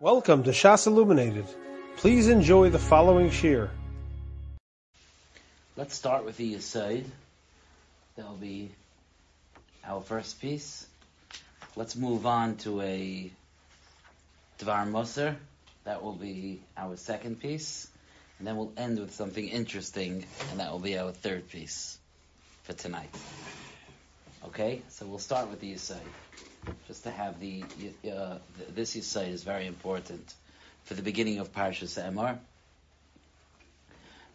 Welcome to Shas Illuminated. Please enjoy the following shir. Let's start with the Yesod. That'll be our first piece. Let's move on to a Dvar Musar. That will be our second piece. And then we'll end with something interesting, and that will be our third piece for tonight. Okay? So we'll start with the Yesod just to have the uh, this Yisai is very important for the beginning of Parshas Emor.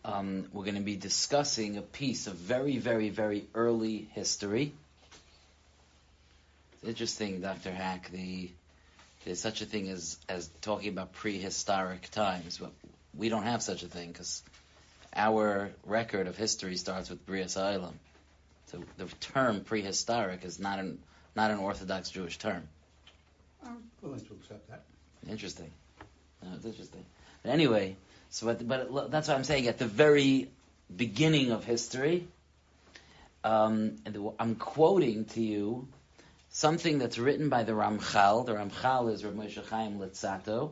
Um, we're going to be discussing a piece of very, very, very early history. It's interesting, Dr. Hack. The there's such a thing as as talking about prehistoric times, but we don't have such a thing because our record of history starts with Brias Olam. So the term prehistoric is not an not an Orthodox Jewish term. I'm willing to accept that. Interesting. No, it's interesting. But anyway, so but, but that's what I'm saying. At the very beginning of history, um, I'm quoting to you something that's written by the Ramchal. The Ramchal is Rav Moshe Chaim Luzzatto,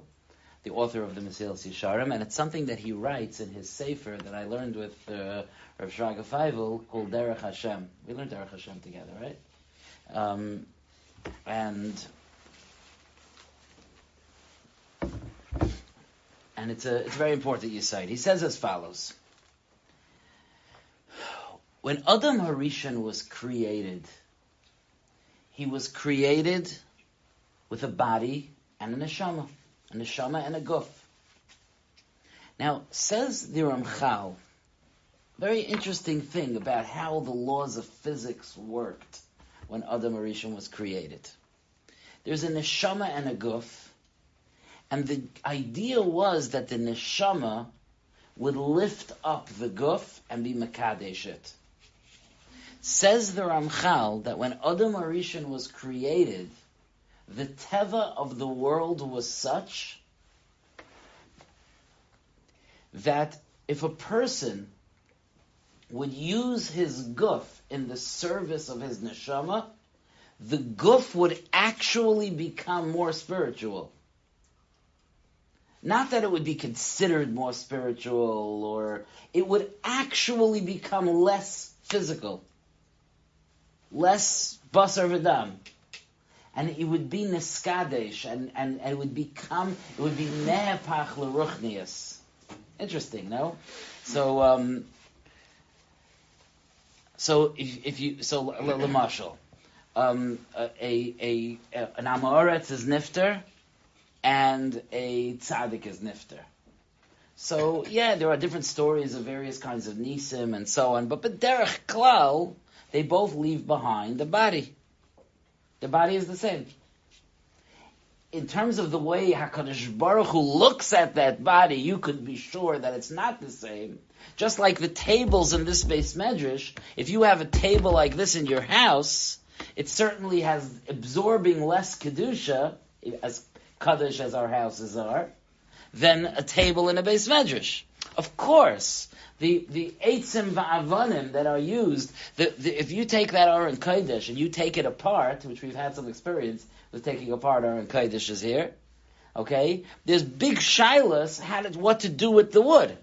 the author of the Mesilas Yesharim, and it's something that he writes in his sefer that I learned with uh, Rav Shraga Feivel called Derech Hashem. We learned Derech Hashem together, right? Um, and and it's a it's very important that you it. He says as follows: When Adam Harishon was created, he was created with a body and a neshama, a neshama and a guf. Now, says the Ramchal, very interesting thing about how the laws of physics worked when Adam Arishon was created. There's a neshama and a guf, and the idea was that the neshama would lift up the guf and be makadesh it. Says the Ramchal that when Adam Arishon was created, the teva of the world was such that if a person would use his guf in the service of his neshama, the guf would actually become more spiritual. Not that it would be considered more spiritual, or it would actually become less physical, less basar v'dam, and it would be neskadesh, and, and, and it would become, it would be nehepach l'ruchnias. Interesting, no? So, um, so if, if you so lemashal, um, a, a, a an amoretz is nifter, and a tzaddik is nifter. So yeah, there are different stories of various kinds of nisim and so on, but but derech klal, they both leave behind the body. The body is the same. In terms of the way Hakadosh Baruch Hu looks at that body, you could be sure that it's not the same just like the tables in this beis medrash, if you have a table like this in your house, it certainly has absorbing less kedusha, as kaddish as our houses are, than a table in a beis medrash. Of course, the the eitzim va'avanim that are used, the, the, if you take that Aron Kodesh and you take it apart, which we've had some experience with taking apart Aron Kodesh is here, okay, there's big shilas to, what to do with the wood.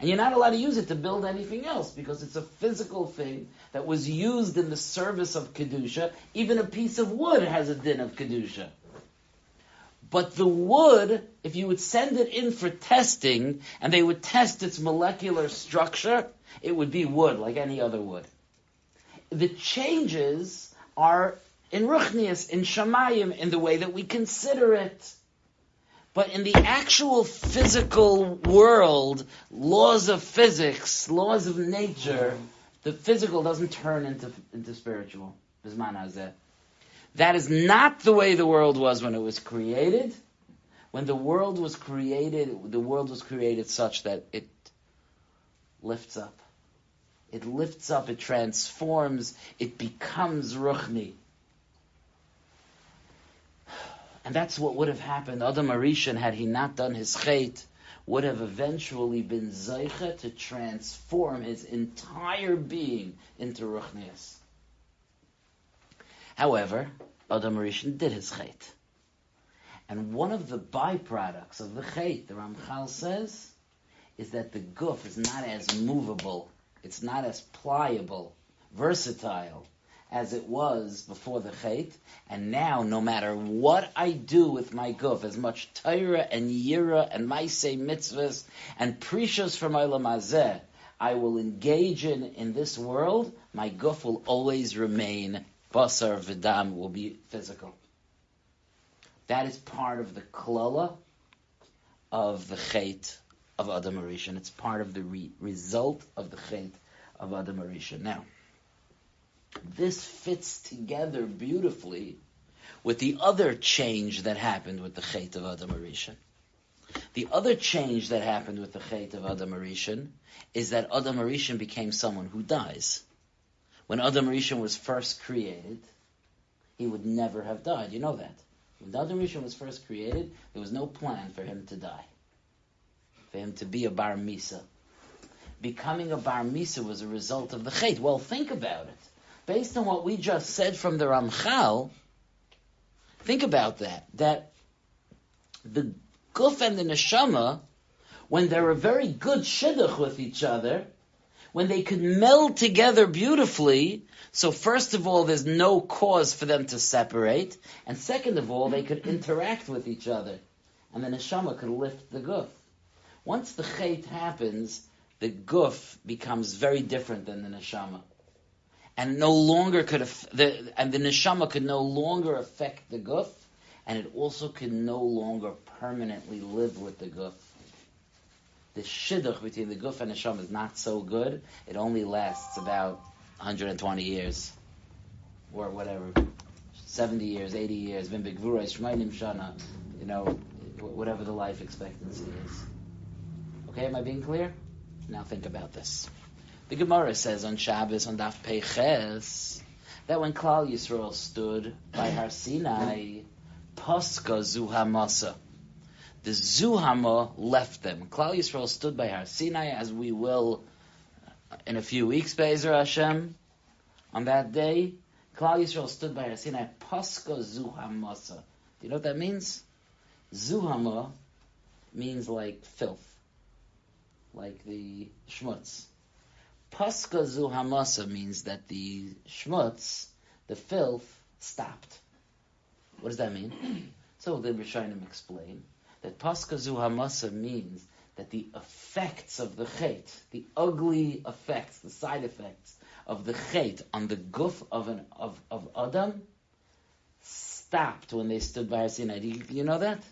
And you're not allowed to use it to build anything else because it's a physical thing that was used in the service of Kedusha. Even a piece of wood has a din of Kedusha. But the wood, if you would send it in for testing and they would test its molecular structure, it would be wood like any other wood. The changes are in Ruchnias, in Shamayim, in the way that we consider it. But in the actual physical world, laws of physics, laws of nature, the physical doesn't turn into, into spiritual. That is not the way the world was when it was created. When the world was created, the world was created such that it lifts up. It lifts up, it transforms, it becomes ruchni. And that's what would have happened. Adam Arishan, had he not done his chait, would have eventually been zeicha to transform his entire being into ruchnias. However, Adam Arishan did his chait. And one of the byproducts of the chait, the Ramchal says, is that the guf is not as movable, it's not as pliable, versatile as it was before the chait. And now, no matter what I do with my guf, as much Torah and Yira and Maisei mitzvahs and precious from Olam Hazeh, I will engage in in this world, my guf will always remain basar v'dam, will be physical. That is part of the klala of the chait of Adam Arishan. It's part of the re- result of the chait of Adam. Now, this fits together beautifully with the other change that happened with the chait of Adam Arishan. The other change that happened with the chait of Adam Arishan is that Adam Arishan became someone who dies. When Adam Arishan was first created, he would never have died. You know that. When Adam Rishon was first created, there was no plan for him to die, for him to be a bar misa. Becoming a bar misa was a result of the chait. Well, think about it. Based on what we just said from the Ramchal, think about that. That the guf and the neshama, when they're a very good shidduch with each other, when they could meld together beautifully, so first of all, there's no cause for them to separate, and second of all, they could interact with each other, and the neshama could lift the guf. Once the chait happens, the guf becomes very different than the neshama, and no longer could the and the neshama could no longer affect the guf, and it also could no longer permanently live with the guf the shidduch between the guf and neshama is not so good. It only lasts about 120 years, or whatever, 70 years, 80 years. Shana, you know, whatever the life expectancy is. Okay, am I being clear? Now think about this. The Gemara says on Shabbos on Daf Peiches that when Klal Yisrael stood by Har Sinai, Paska Zuhamasa the Zuhama left them. Klal Yisrael stood by Har Sinai, as we will in a few weeks, Be'ezer Hashem. On that day, Klal Yisrael stood by Har Sinai, Paska Zuhamasa. Do you know what that means? Zuhama means like filth, like the schmutz. Paska Zuhamasa means that the schmutz, the filth, stopped. What does that mean? so the Rishonim explain that Paska Zuhamasa means that the effects of the chait, the ugly effects, the side effects of the chait on the guf of an of, of Adam stopped when they stood by Har Sinai. Do you, you know that?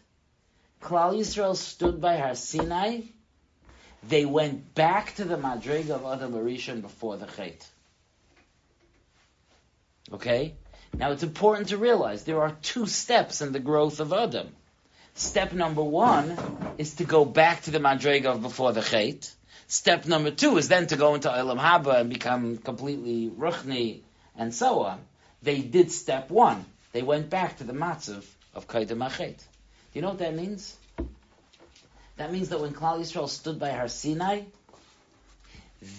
Klal Yisrael stood by Har Sinai. They went back to the Madrig of Adam Arishan before the chait. Okay? Now it's important to realize there are two steps in the growth of Adam. Step number one is to go back to the Madrega before the Chait. Step number two is then to go into Olam Haba and become completely Ruchni and so on. They did step one. They went back to the Matzav of Kaidem HaChet. Do you know what that means? That means that when Klal Yisrael stood by Har Sinai,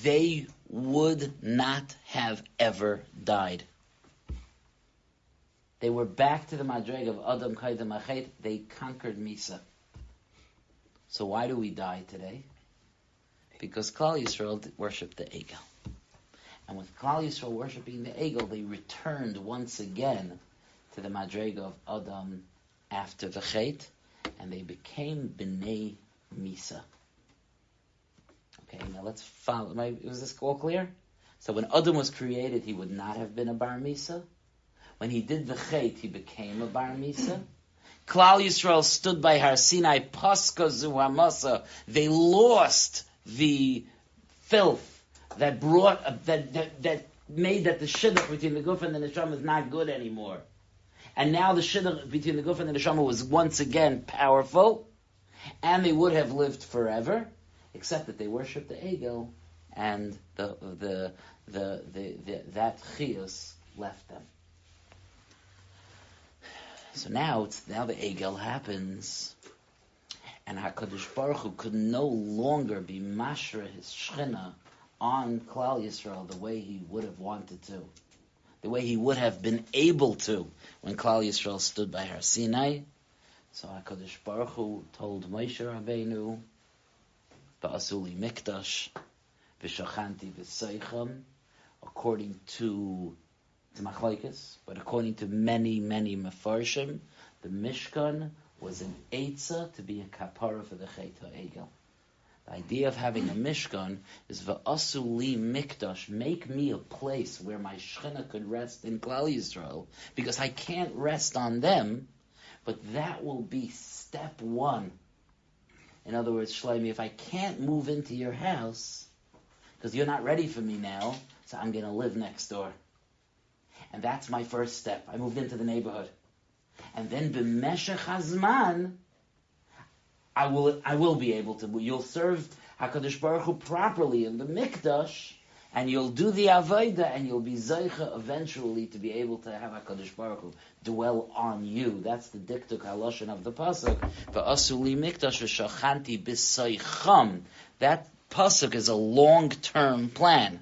they would not have ever died. They were back to the Madreg of Adam Kaidam Achet. They conquered Misa. So why do we die today? Because Klal Yisrael worshipped the Egel. And with Klal Yisrael worshipping the Egel, they returned once again to the Madreg of Adam after the Chet, and they became Bnei Misa. Okay, now let's follow. I, was this all clear? So when Adam was created, he would not have been a Bar Misa. When he did the chait, he became a bar misa. Klal Yisrael stood by Har Sinai, Paska Zuhamasa. They lost the filth that brought, uh, that, that, that made that the shidduch between the guf and the neshama is not good anymore. And now the shidduch between the guf and the neshama was once again powerful, and they would have lived forever, except that they worshipped the egel, and the the the, the, the that chius left them. So now it's now the Egel happens, and Hakadosh Baruch Hu could no longer be mashra his shchina on Klal Yisrael the way he would have wanted to, the way he would have been able to when Klal Yisrael stood by Har Sinai. So HaKadosh Baruch Hu told Moshe Rabbeinu, Ba'asuli Mikdash, V'shachanti V'seicham, according to to Machlaikas, but according to many, many Mefarshim, the Mishkan was an Eitzah to be a kapara for the Chet HaEgel. The idea of having a Mishkan is V'asuli Mikdash, make me a place where my Shechina could rest in Klal Yisrael, because I can't rest on them, but that will be step one. In other words, Shlomi, if I can't move into your house, because you're not ready for me now, so I'm going to live next door. And that's my first step. I moved into the neighborhood. And then b'meshech hazman, I will, I will be able to, you'll serve HaKadosh Baruch Hu properly in the Mikdash, and you'll do the Avodah, and you'll be Zeicha eventually to be able to have HaKadosh Baruch Hu dwell on you. That's the diktuk haloshin of the Pasuk. Mikdash v'shachanti b'seicham. That Pasuk is a long-term plan.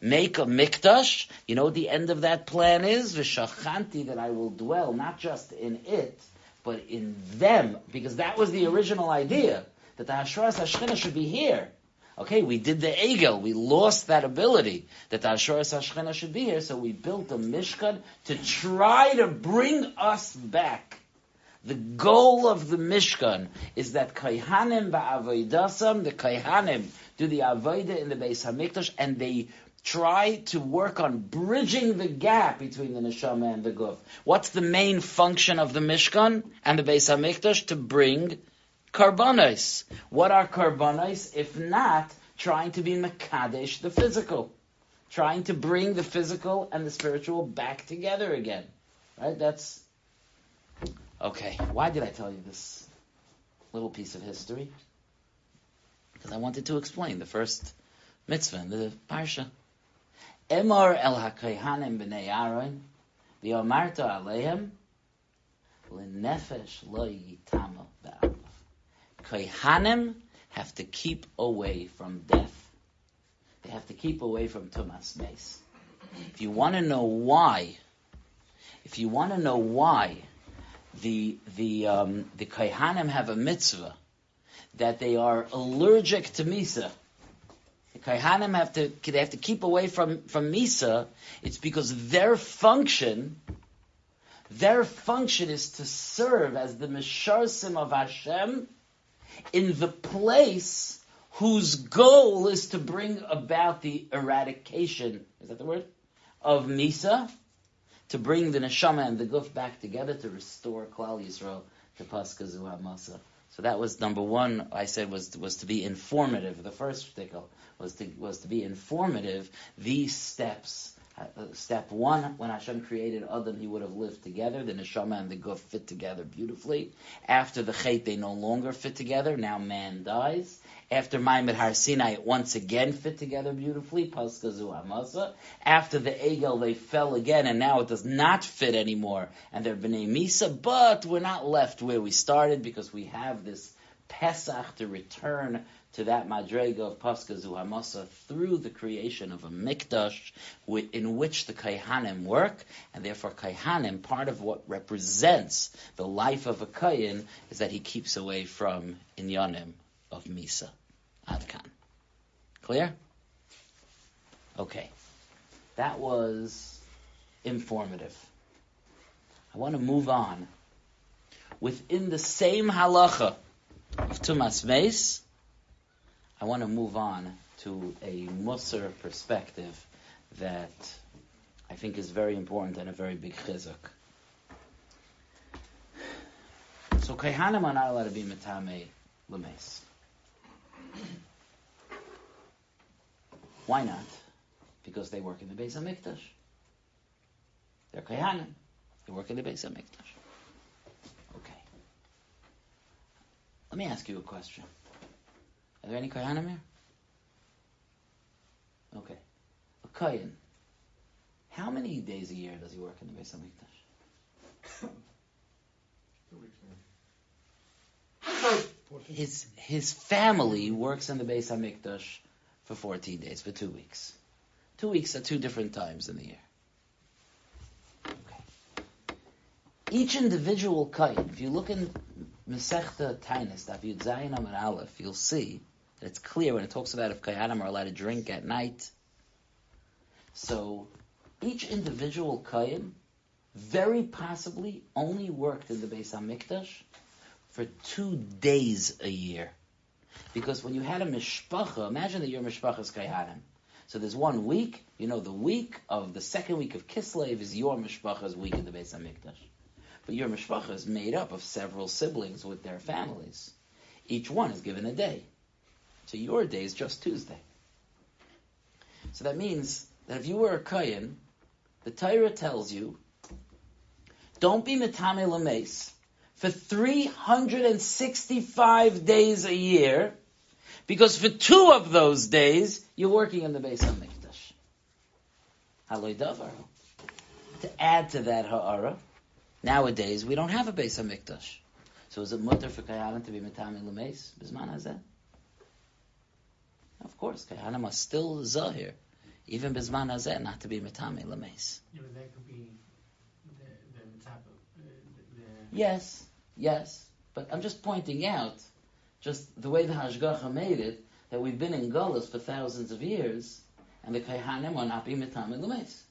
Make a mikdash. You know what the end of that plan is? V'shachanti, that I will dwell not just in it, but in them. Because that was the original idea, that the Hashras Hashchina should be here. Okay, we did the Egel. We lost that ability that the Hashras Hashchina should be here, so we built a Mishkan to try to bring us back. The goal of the Mishkan is that Kaihanim ba'avoidasam, the Kaihanim do the Avodah in the Beis Hamikdash, and they try to work on bridging the gap between the neshama and the guf. What's the main function of the Mishkan and the Beis Hamikdash? To bring karbanos. What are karbanos if not trying to be mekadesh the physical, trying to bring the physical and the spiritual back together again? Right? That's okay. Why did I tell you this little piece of history? Because I wanted to explain the first mitzvah in the parsha. Emor el hakayhanim b'nei Aaron, v'yomarta alehem, l'nefesh lo yitama be'alav. Kayhanim have to keep away from death. They have to keep away from tumas meis. If you want to know why, if you want to know why the the um, the kayhanim have a mitzvah that they are allergic to misa. The kayhanim have to they have to keep away from from misa. It's because their function, their function is to serve as the misharsim of Hashem in the place whose goal is to bring about the eradication. Is that the word? Of misa, to bring the neshama and the guf back together to restore Klal Yisrael to Paska Zuhamasa. So that was number one. I said was was to be informative. The first article was to was to be informative. These steps. Uh, step one, when Hashem created Adam, he would have lived together. The neshama and the guf fit together beautifully. After the chait, they no longer fit together. Now man dies. After Maimed Har Sinai, it once again fit together beautifully. Paska Zuhamasa. After the Egel, they fell again, and now it does not fit anymore. And they're B'nai Misa, but we're not left where we started because we have this Pesach to return to that Madrega of Paska Zuhamasa through the creation of a Mikdash in which the Kaihanim work, and therefore Kaihanim, part of what represents the life of a Kayin, is that he keeps away from Inyanim of Misa. Adkan. Clear? Okay. That was informative. I want to move on. Within the same halacha of Tumas Meis, I want to move on to a Musar perspective that I think is very important and a very big chizuk. So Kaihanim are not allowed to be Metame Lemes. Why not? Because they work in the Beis Hamikdash. They're Kaihanim. They work in the Beis Hamikdash. Okay. Let me ask you a question. Are there any Kaihanim here? Okay. A Kayan. How many days a year does he work in the Beis Hamikdash? Two weeks. his his family works in the Beis Hamikdash for 14 days, for two weeks. Two weeks at two different times in the year. Okay. Each individual kain, if you look in Masechta Tainis, Daf Zayin Amud Aleph, you'll see that it's clear when it talks about if kayanim are allowed to drink at night. So each individual kain very possibly only worked in the Beis Hamikdash for two days a year. Because when you had a mishpacha, imagine that your mishpacha is kayanim. So there's one week, you know, the week of the second week of Kislev is your mishpacha's week in the Beis Hamikdash. But your mishpacha is made up of several siblings with their families. Each one is given a day. So your day is just Tuesday. So that means that if you were a Kayan, the Torah tells you, don't be Metame Lames for 365 days a year, because for two of those days, you're working in the Beis HaMikdash. Haloi Davar. To add to that Ha'ara, nowadays we don't have a Beis HaMikdash. So is it mutter for Kayanim to be Metame Lames? Bisman Hazeh? Of course, Kayanim are still Zahir. Even Bisman Hazeh, not to be Metame Lames. Yeah, but that could be the, the top of uh, the, the Yes, yes. But I'm just pointing out, just the way the Hashgacha made it, that we've been in Gullus for thousands of years, and the Kaihanim are not being Mitam and Lemes.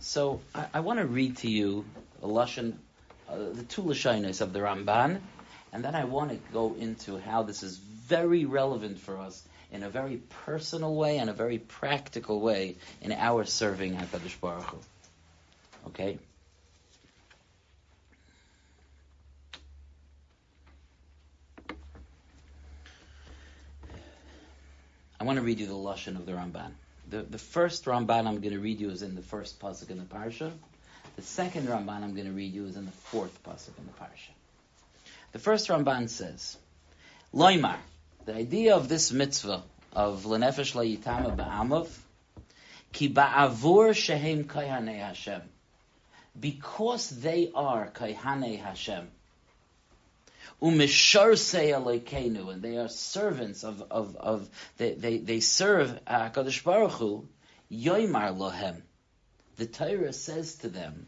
So I, I want to read to you a Lashon, uh, the two Lashonis of the Ramban, and then I want to go into how this is very relevant for us in a very personal way and a very practical way in our serving HaKadosh Baruch Hu. Okay? I want to read you the lashon of the Ramban. The, the first Ramban I'm going to read you is in the first pasuk in the parsha. The second Ramban I'm going to read you is in the fourth pasuk in the parsha. The first Ramban says, Loimar, the idea of this mitzvah of lenefesh layitama ba'amav, ki ba'avur shehem kayhanei Hashem, because they are kayhanei Hashem, umisharsei Elokeinu, and they are servants of, of, of they, they, they serve HaKadosh Baruch Hu, yoimar lohem. The Torah says to them,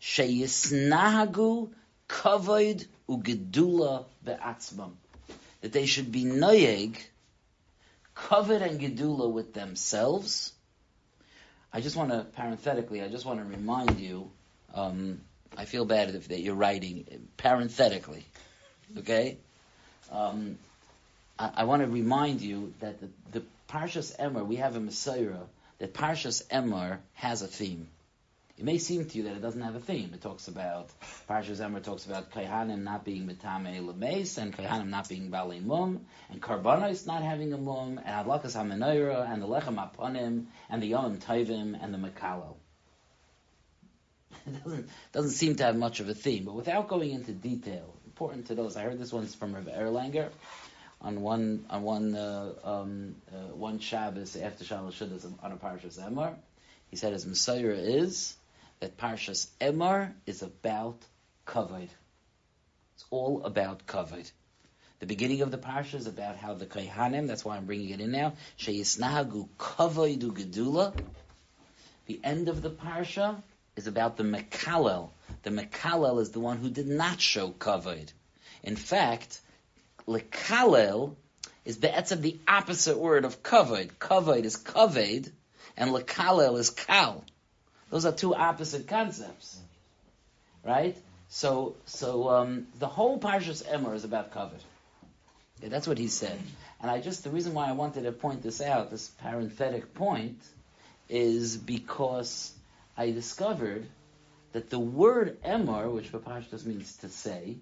sheyisnahagu kavod ugedula be'atzmam. That they should be noyeg, kavod and gedula with themselves. I just want to, parenthetically, I just want to remind you, um, I feel bad if that you're writing parenthetically. Okay? Um, I, I want to remind you that the, the Parshas Emor, we have a Messiah, that Parshas Emor has a theme. It may seem to you that it doesn't have a theme. It talks about, Parshas Emor talks about Kaihanim not being Metame Lemes, and Kaihanim not being Bali Mum, and Karbanos not having a Mum, and Adlakas HaMenorah, and the Lechem Aponim, and the Yom Tovim, and the Makalo. It doesn't, doesn't seem to have much of a theme, but without going into detail, important to those. I heard this one's from Rav Erlanger on one on one uh, um, uh, one Shabbos after Shidduchos on a Parshas Emor. He said his Messiah is that Parshas Emor is about kavod. It's all about kavod. The beginning of the parsha is about how the Kaihanim, that's why I'm bringing it in now, Sheyisnahagu kavoidu gedula. The end of the parsha is about the Mekalel. The Mekalel is the one who did not show kavod. In fact, Lekalel is of the opposite word of kavod. Kavod is kaved, and Lekalel is kal. Those are two opposite concepts, right? So, so um, the whole Parshas Emor is about kavod. Yeah, that's what he said. And I just the reason why I wanted to point this out, this parenthetic point, is because I discovered that the word emor, which Papashtas means to say,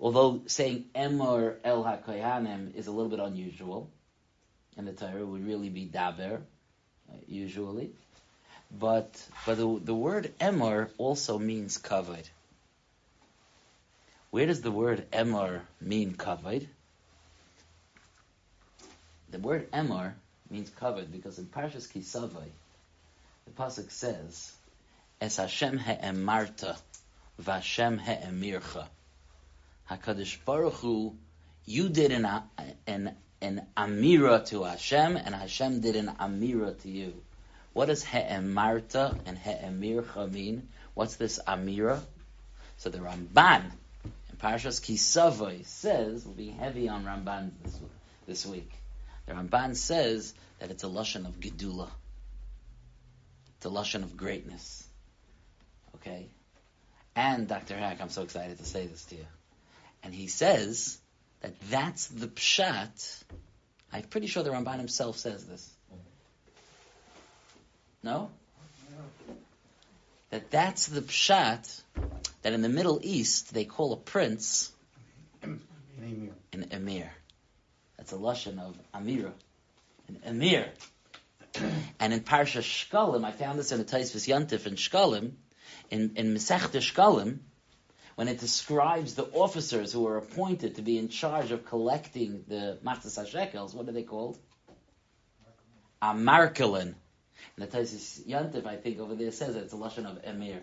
although saying emor el hakoyanim is a little bit unusual, and the Torah would really be daber, uh, usually, but but the, the word emor also means covered. Where does the word emor mean covered? The word emor means covered because in Parshas Kisavai, the pasuk says, "Es Hashem he'emarta, v'Hashem he'emircha." Hakadosh Baruch Hu, you did an an an amira to Hashem, and Hashem did an amira to you. What does he'emarta and he'emircha mean? What's this Amira? So the Ramban in Parashas Kisavoy says, we'll be heavy on Ramban this, this week. The Ramban says that it's a lashon of gedula. It's a lashon of greatness. Okay? And Dr. Hack, I'm so excited to say this to you. And he says that that's the pshat. I'm pretty sure the Ramban himself says this. No? That that's the pshat that in the Middle East they call a prince Name you. an emir. That's a lashon of amira, an emir. and in Parsha Shkalim, I found this in a Tosfos Yontif in Shkalim, in in Masechta Shkalim, when it describes the officers who are appointed to be in charge of collecting the Machzas HaShekels, what are they called? Amarkelin. And the Tosfos Yontif, I think, over there says that it's a lashon of emir.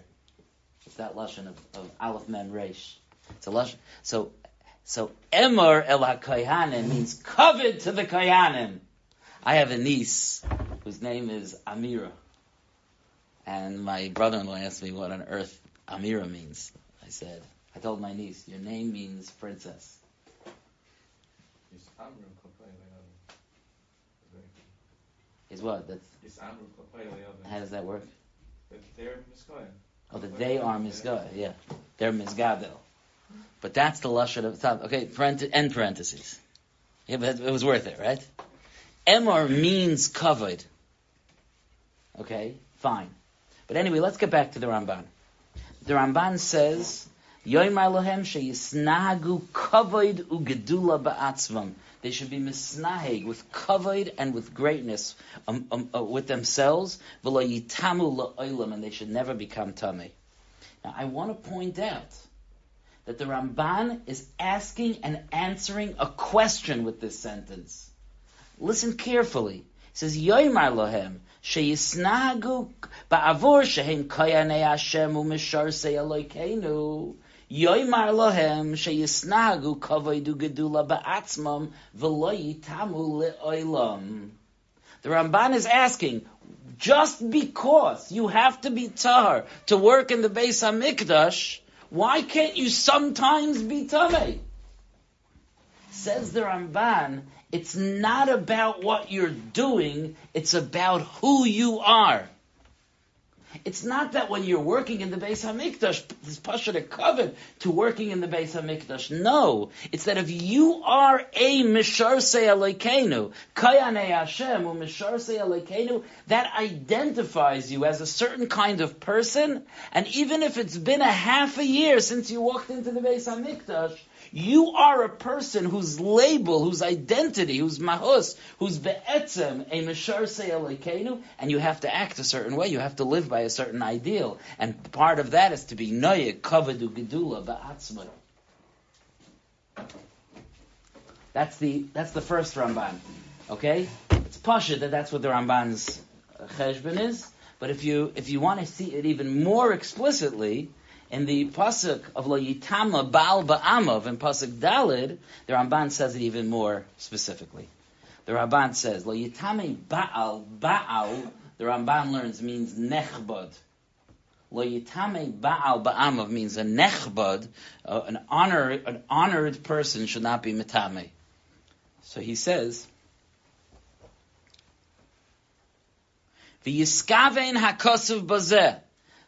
It's that lashon of, of Aleph Mem Reish. It's a lashon. So so Emor El HaKoyanim means covet to the Koyanim. I have a niece whose name is Amira. And my brother-in-law asked me what on earth Amira means. I said, I told my niece, your name means princess. It's Amru Is what? That's, It's Amru Kapayla how does that work? They're Miskoyan. Oh, that they are Mizgah. Yeah. They're Mizgadel. But that's the Lashon of the top. Okay, parent- end parentheses. Yeah, but it was worth it, right? Emor means covered. Okay, fine. But anyway, let's get back to the Ramban. The Ramban says, Yoimar lohem sheyisnahagu kavod ugedula ba'atzvam. They should be misnaheg with kavod and with greatness um, um, uh, with themselves, v'lo yitamu la'olam, and they should never become tummy. Now, I want to point out that the Ramban is asking and answering a question with this sentence. Listen carefully. He says, Yoimar lohem, sheyisnahagu ba'avur shehem koyanei Hashem u'misharsei Elokeinu. Yoimar lohem sheyisnahagu kavoidu gedula ba'atzmam v'lo yitamu le'olam. The Ramban is asking, just because you have to be tahar to work in the Beis Hamikdash, why can't you sometimes be tamei? Says the Ramban, it's not about what you're doing, it's about who you are. It's not that when you're working in the Beis Hamikdash, this pasha covered to working in the Beis Hamikdash. No, it's that if you are a misharsei Elokeinu, kayanei Hashem or misharsei Elokeinu, that identifies you as a certain kind of person. And even if it's been a half a year since you walked into the Beis Hamikdash, you are a person whose label, whose identity, whose mahus, whose be'etzem, a mishar elikenu, and you have to act a certain way. You have to live by a certain ideal. And part of that is to be noyek, kavadu, gedula, ba'atzma. That's the, that's the first Ramban. Okay? It's pasha that that's what the Ramban's cheshbon is. But if you, if you want to see it even more explicitly, in the pasuk of Lo Yitama Baal Ba'amav in pasuk Dalid, the Ramban says it even more specifically. The Ramban says Lo Yitame Baal Baal. The Ramban learns means nechbad. Lo Yitame Baal Ba'amav means a nechbad, uh, an honor, an honored person should not be mitame. So he says. V'yiskavein hakosov bazeh.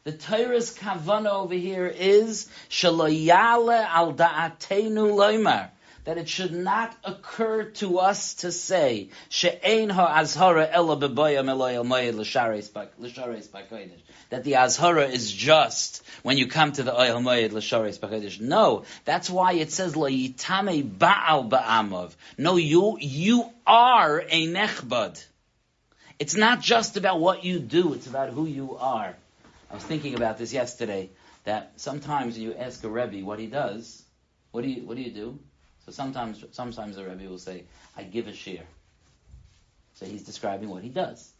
The Torah's kavana over here is shaloyale al da'atenu loymar that it should not occur to us to say she'ein ha'azhara ela beboyam eloyel moyed l'shareis b'kodesh that the azhara is just when you come to the oil moyed l'shareis b'kodesh. No, that's why it says loyitame ba'al ba'amav. No, you you are a nechbad. It's not just about what you do; it's about who you are. I was thinking about this yesterday. That sometimes you ask a rebbe what he does, what do you what do you do? So sometimes sometimes the rebbe will say, "I give a shiur." So he's describing what he does.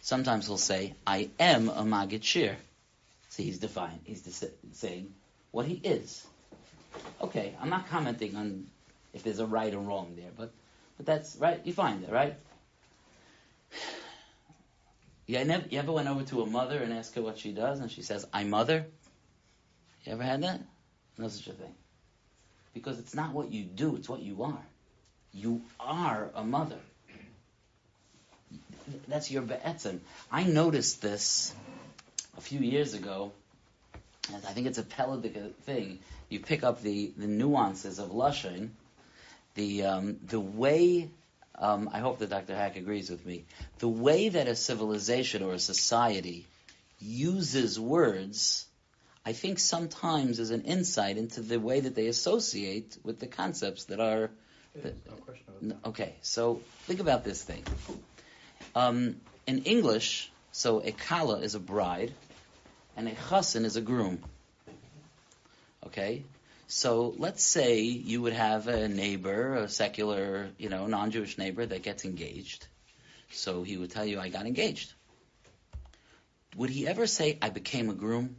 Sometimes he'll say, "I am a magid shiur." So he's defining. He's de- saying what he is. Okay, I'm not commenting on if there's a right or wrong there, but but that's right. You find it right. Never, you ever went over to a mother and asked her what she does, and she says, "I mother." You ever had that? No such a thing. Because it's not what you do, it's what you are. You are a mother. That's your be'etzim. I noticed this a few years ago, and I think it's a Peladic thing. You pick up the, the nuances of Lashon, the, um, the way, um, I hope that Dr. Hack agrees with me, the way that a civilization or a society uses words, I think sometimes is an insight into the way that they associate with the concepts that are. That, No question about N- Okay, so think about this thing. Um, in English, so a kala is a bride, and a chassan is a groom. Okay, so let's say you would have a neighbor, a secular, you know, non-Jewish neighbor that gets engaged. So he would tell you, "I got engaged." Would he ever say, "I became a groom"?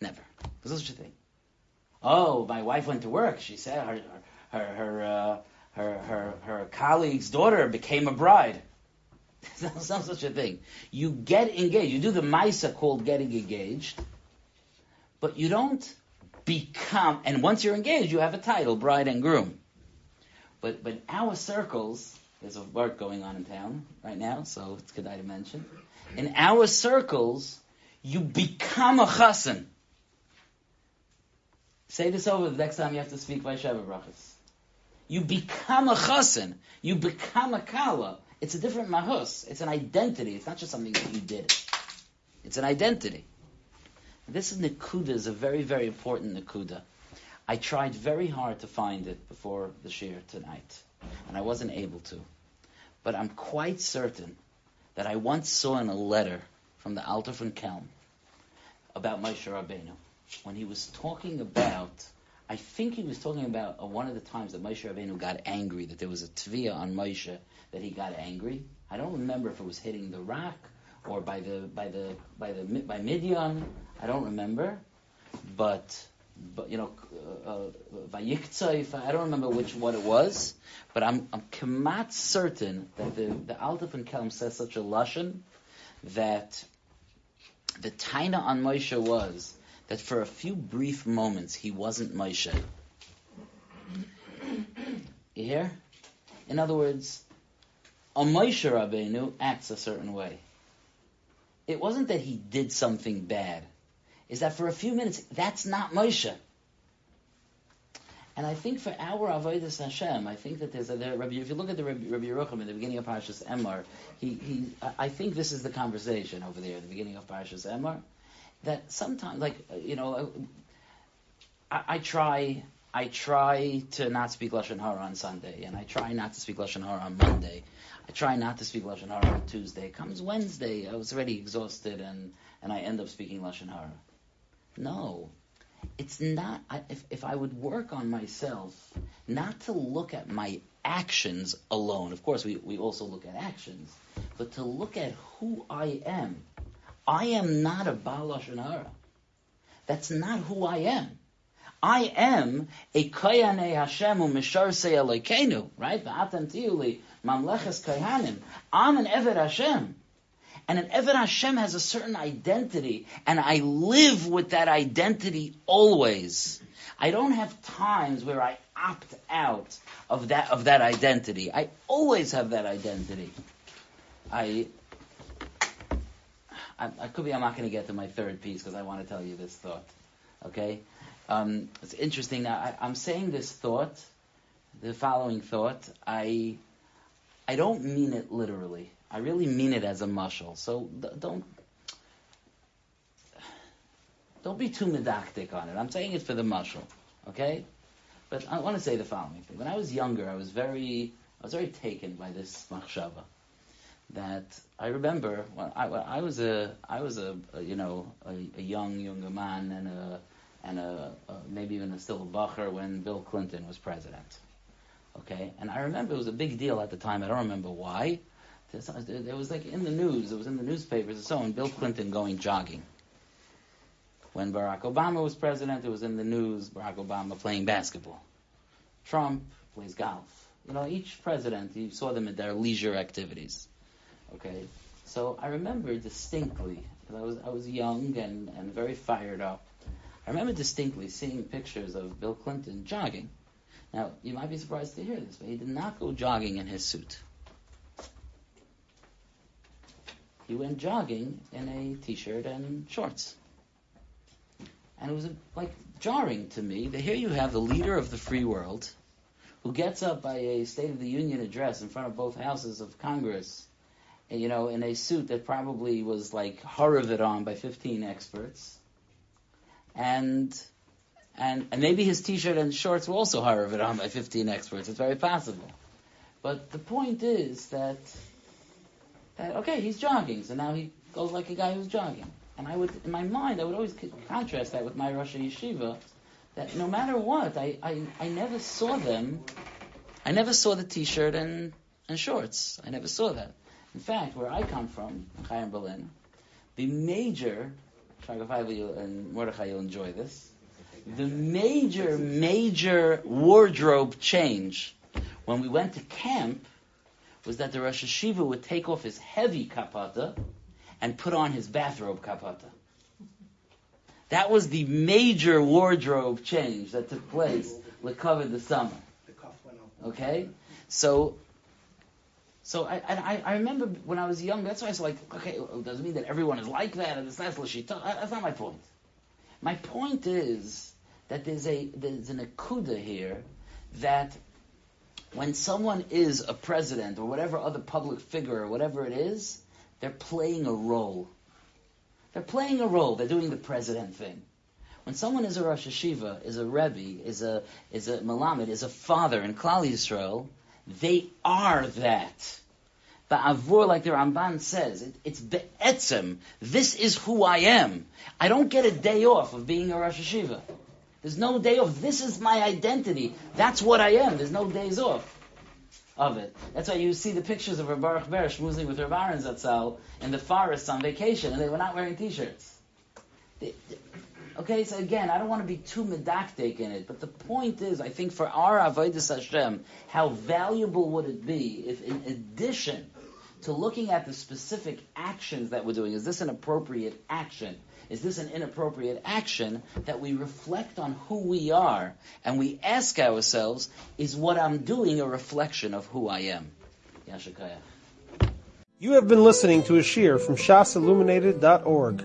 Never. There's no such thing. Oh, my wife went to work. She said her her her uh, her, her her colleague's daughter became a bride. There's no such a thing. You get engaged. You do the misa called getting engaged, but you don't become. And once you're engaged, you have a title, bride and groom. But but our circles, there's a work going on in town right now, so it's good to mention. In our circles, you become a chassan. Say this over the next time you have to speak by Sheva Brachas. You become a chassan. You become a kala. It's a different mahus. It's an identity. It's not just something that you did. It's an identity. This is is a very, very important Nakuda. I tried very hard to find it before the shir tonight, and I wasn't able to. But I'm quite certain that I once saw in a letter from the Alter von Kelm about Moshe Rabbeinu when he was talking about, I think he was talking about uh, one of the times that Moshe Rabbeinu got angry, that there was a tvia on Moshe that he got angry. I don't remember if it was hitting the rock or by the by the by the by Midian. I don't remember, but but you know, uh, Vayiktzayif. I don't remember which what it was, but I'm I'm kamat certain that the the Alter von Kelm says such a lashon that the taina on Moshe was that for a few brief moments he wasn't Moshe. You hear? In other words, a Moshe Rabbeinu acts a certain way. It wasn't that he did something bad. Is that for a few minutes, that's not Moshe. And I think for our avodas Hashem, I think that there's a there, Rabbi, if you look at the Rabbi, Yerucham in the beginning of Parashas Emor, he, he I- I think this is the conversation over there at the beginning of Parashas Emor, that sometimes like you know, I, I try I try to not speak lashon hara on Sunday, and I try not to speak lashon hara on Monday. I try not to speak lashon hara on Tuesday. Comes Wednesday, I was already exhausted, and and I end up speaking lashon hara. No, it's not. I, if if I would work on myself, not to look at my actions alone. Of course, we we also look at actions, but to look at who I am. I am not a Baal. That's not who I am. I am a Koyanei Hashem u'misharsei Elokeinu, right? V'atem tiyuli mamleches kohanim. I'm an Eved Hashem. And an Eved Hashem has a certain identity, and I live with that identity always. I don't have times where I opt out of that of that identity. I always have that identity. I I, I could be I'm not going to get to my third piece because I want to tell you this thought. Okay, um, it's interesting. I, I'm saying this thought, the following thought. I I don't mean it literally. I really mean it as a mushal. So don't don't be too medactic on it. I'm saying it for the mushal. Okay, but I want to say the following thing. When I was younger, I was very I was very taken by this machshava that I remember when I, when I was a I was a, a you know a, a young younger man and a and a, a maybe even a still a bacher when Bill Clinton was president. Okay, and I remember it was a big deal at the time. I don't remember why. It was like in the news. It was in the newspapers and so on. Bill Clinton going jogging. When Barack Obama was president, it was in the news. Barack Obama playing basketball. Trump plays golf. You know, each president, you saw them at their leisure activities. Okay, so I remember distinctly because I was I was young and, and very fired up. I remember distinctly seeing pictures of Bill Clinton jogging. Now, you might be surprised to hear this, but he did not go jogging in his suit. He went jogging in a t-shirt and shorts. And it was like jarring to me that here you have the leader of the free world who gets up by a State of the Union address in front of both houses of Congress, you know, in a suit that probably was like horrified on by 15 experts, and and and maybe his T-shirt and shorts were also horrified on by 15 experts. It's very possible. But the point is that that okay, he's jogging, so now he goes like a guy who's jogging. And I would, in my mind, I would always contrast that with my Rosh Yeshiva, that no matter what, I, I, I never saw them, I never saw the t-shirt and, and shorts. I never saw that. In fact, where I come from, in Chaim Berlin, the major, and Mordechai, you'll enjoy this, the major, major wardrobe change when we went to camp was that the Rosh Yeshiva would take off his heavy kapata and put on his bathrobe kapata. That was the major wardrobe change that took place that covered the summer. The cuff went up. Okay, so so I, and I I remember when I was young. That's why I was like, okay, oh, it doesn't mean that everyone is like that, and it's not lashita. That's not my point. My point is that there's a there's an akuda here that when someone is a president or whatever other public figure or whatever it is, they're playing a role. They're playing a role. They're doing the president thing. When someone is a Rosh Yeshiva, is a Rebbe, is a is a Malamed, is a father in Klal Yisrael, they are that. Ba'avur, like the Ramban says, it, it's be'etzem. This is who I am. I don't get a day off of being a Rosh Yeshiva. There's no day off. This is my identity. That's what I am. There's no days off of it. That's why you see the pictures of Baruch Ber schmoozing with Rav Aaron Zatzal in the forest on vacation, and they were not wearing t-shirts. They- okay, so again, I don't want to be too medactic in it, but the point is, I think for our Avodah Hashem, how valuable would it be if, in addition to looking at the specific actions that we're doing, is this an appropriate action? Is this an inappropriate action that we reflect on who we are and we ask ourselves, is what I'm doing a reflection of who I am? Yashikaya. You have been listening to a shiur from shasilluminated.org.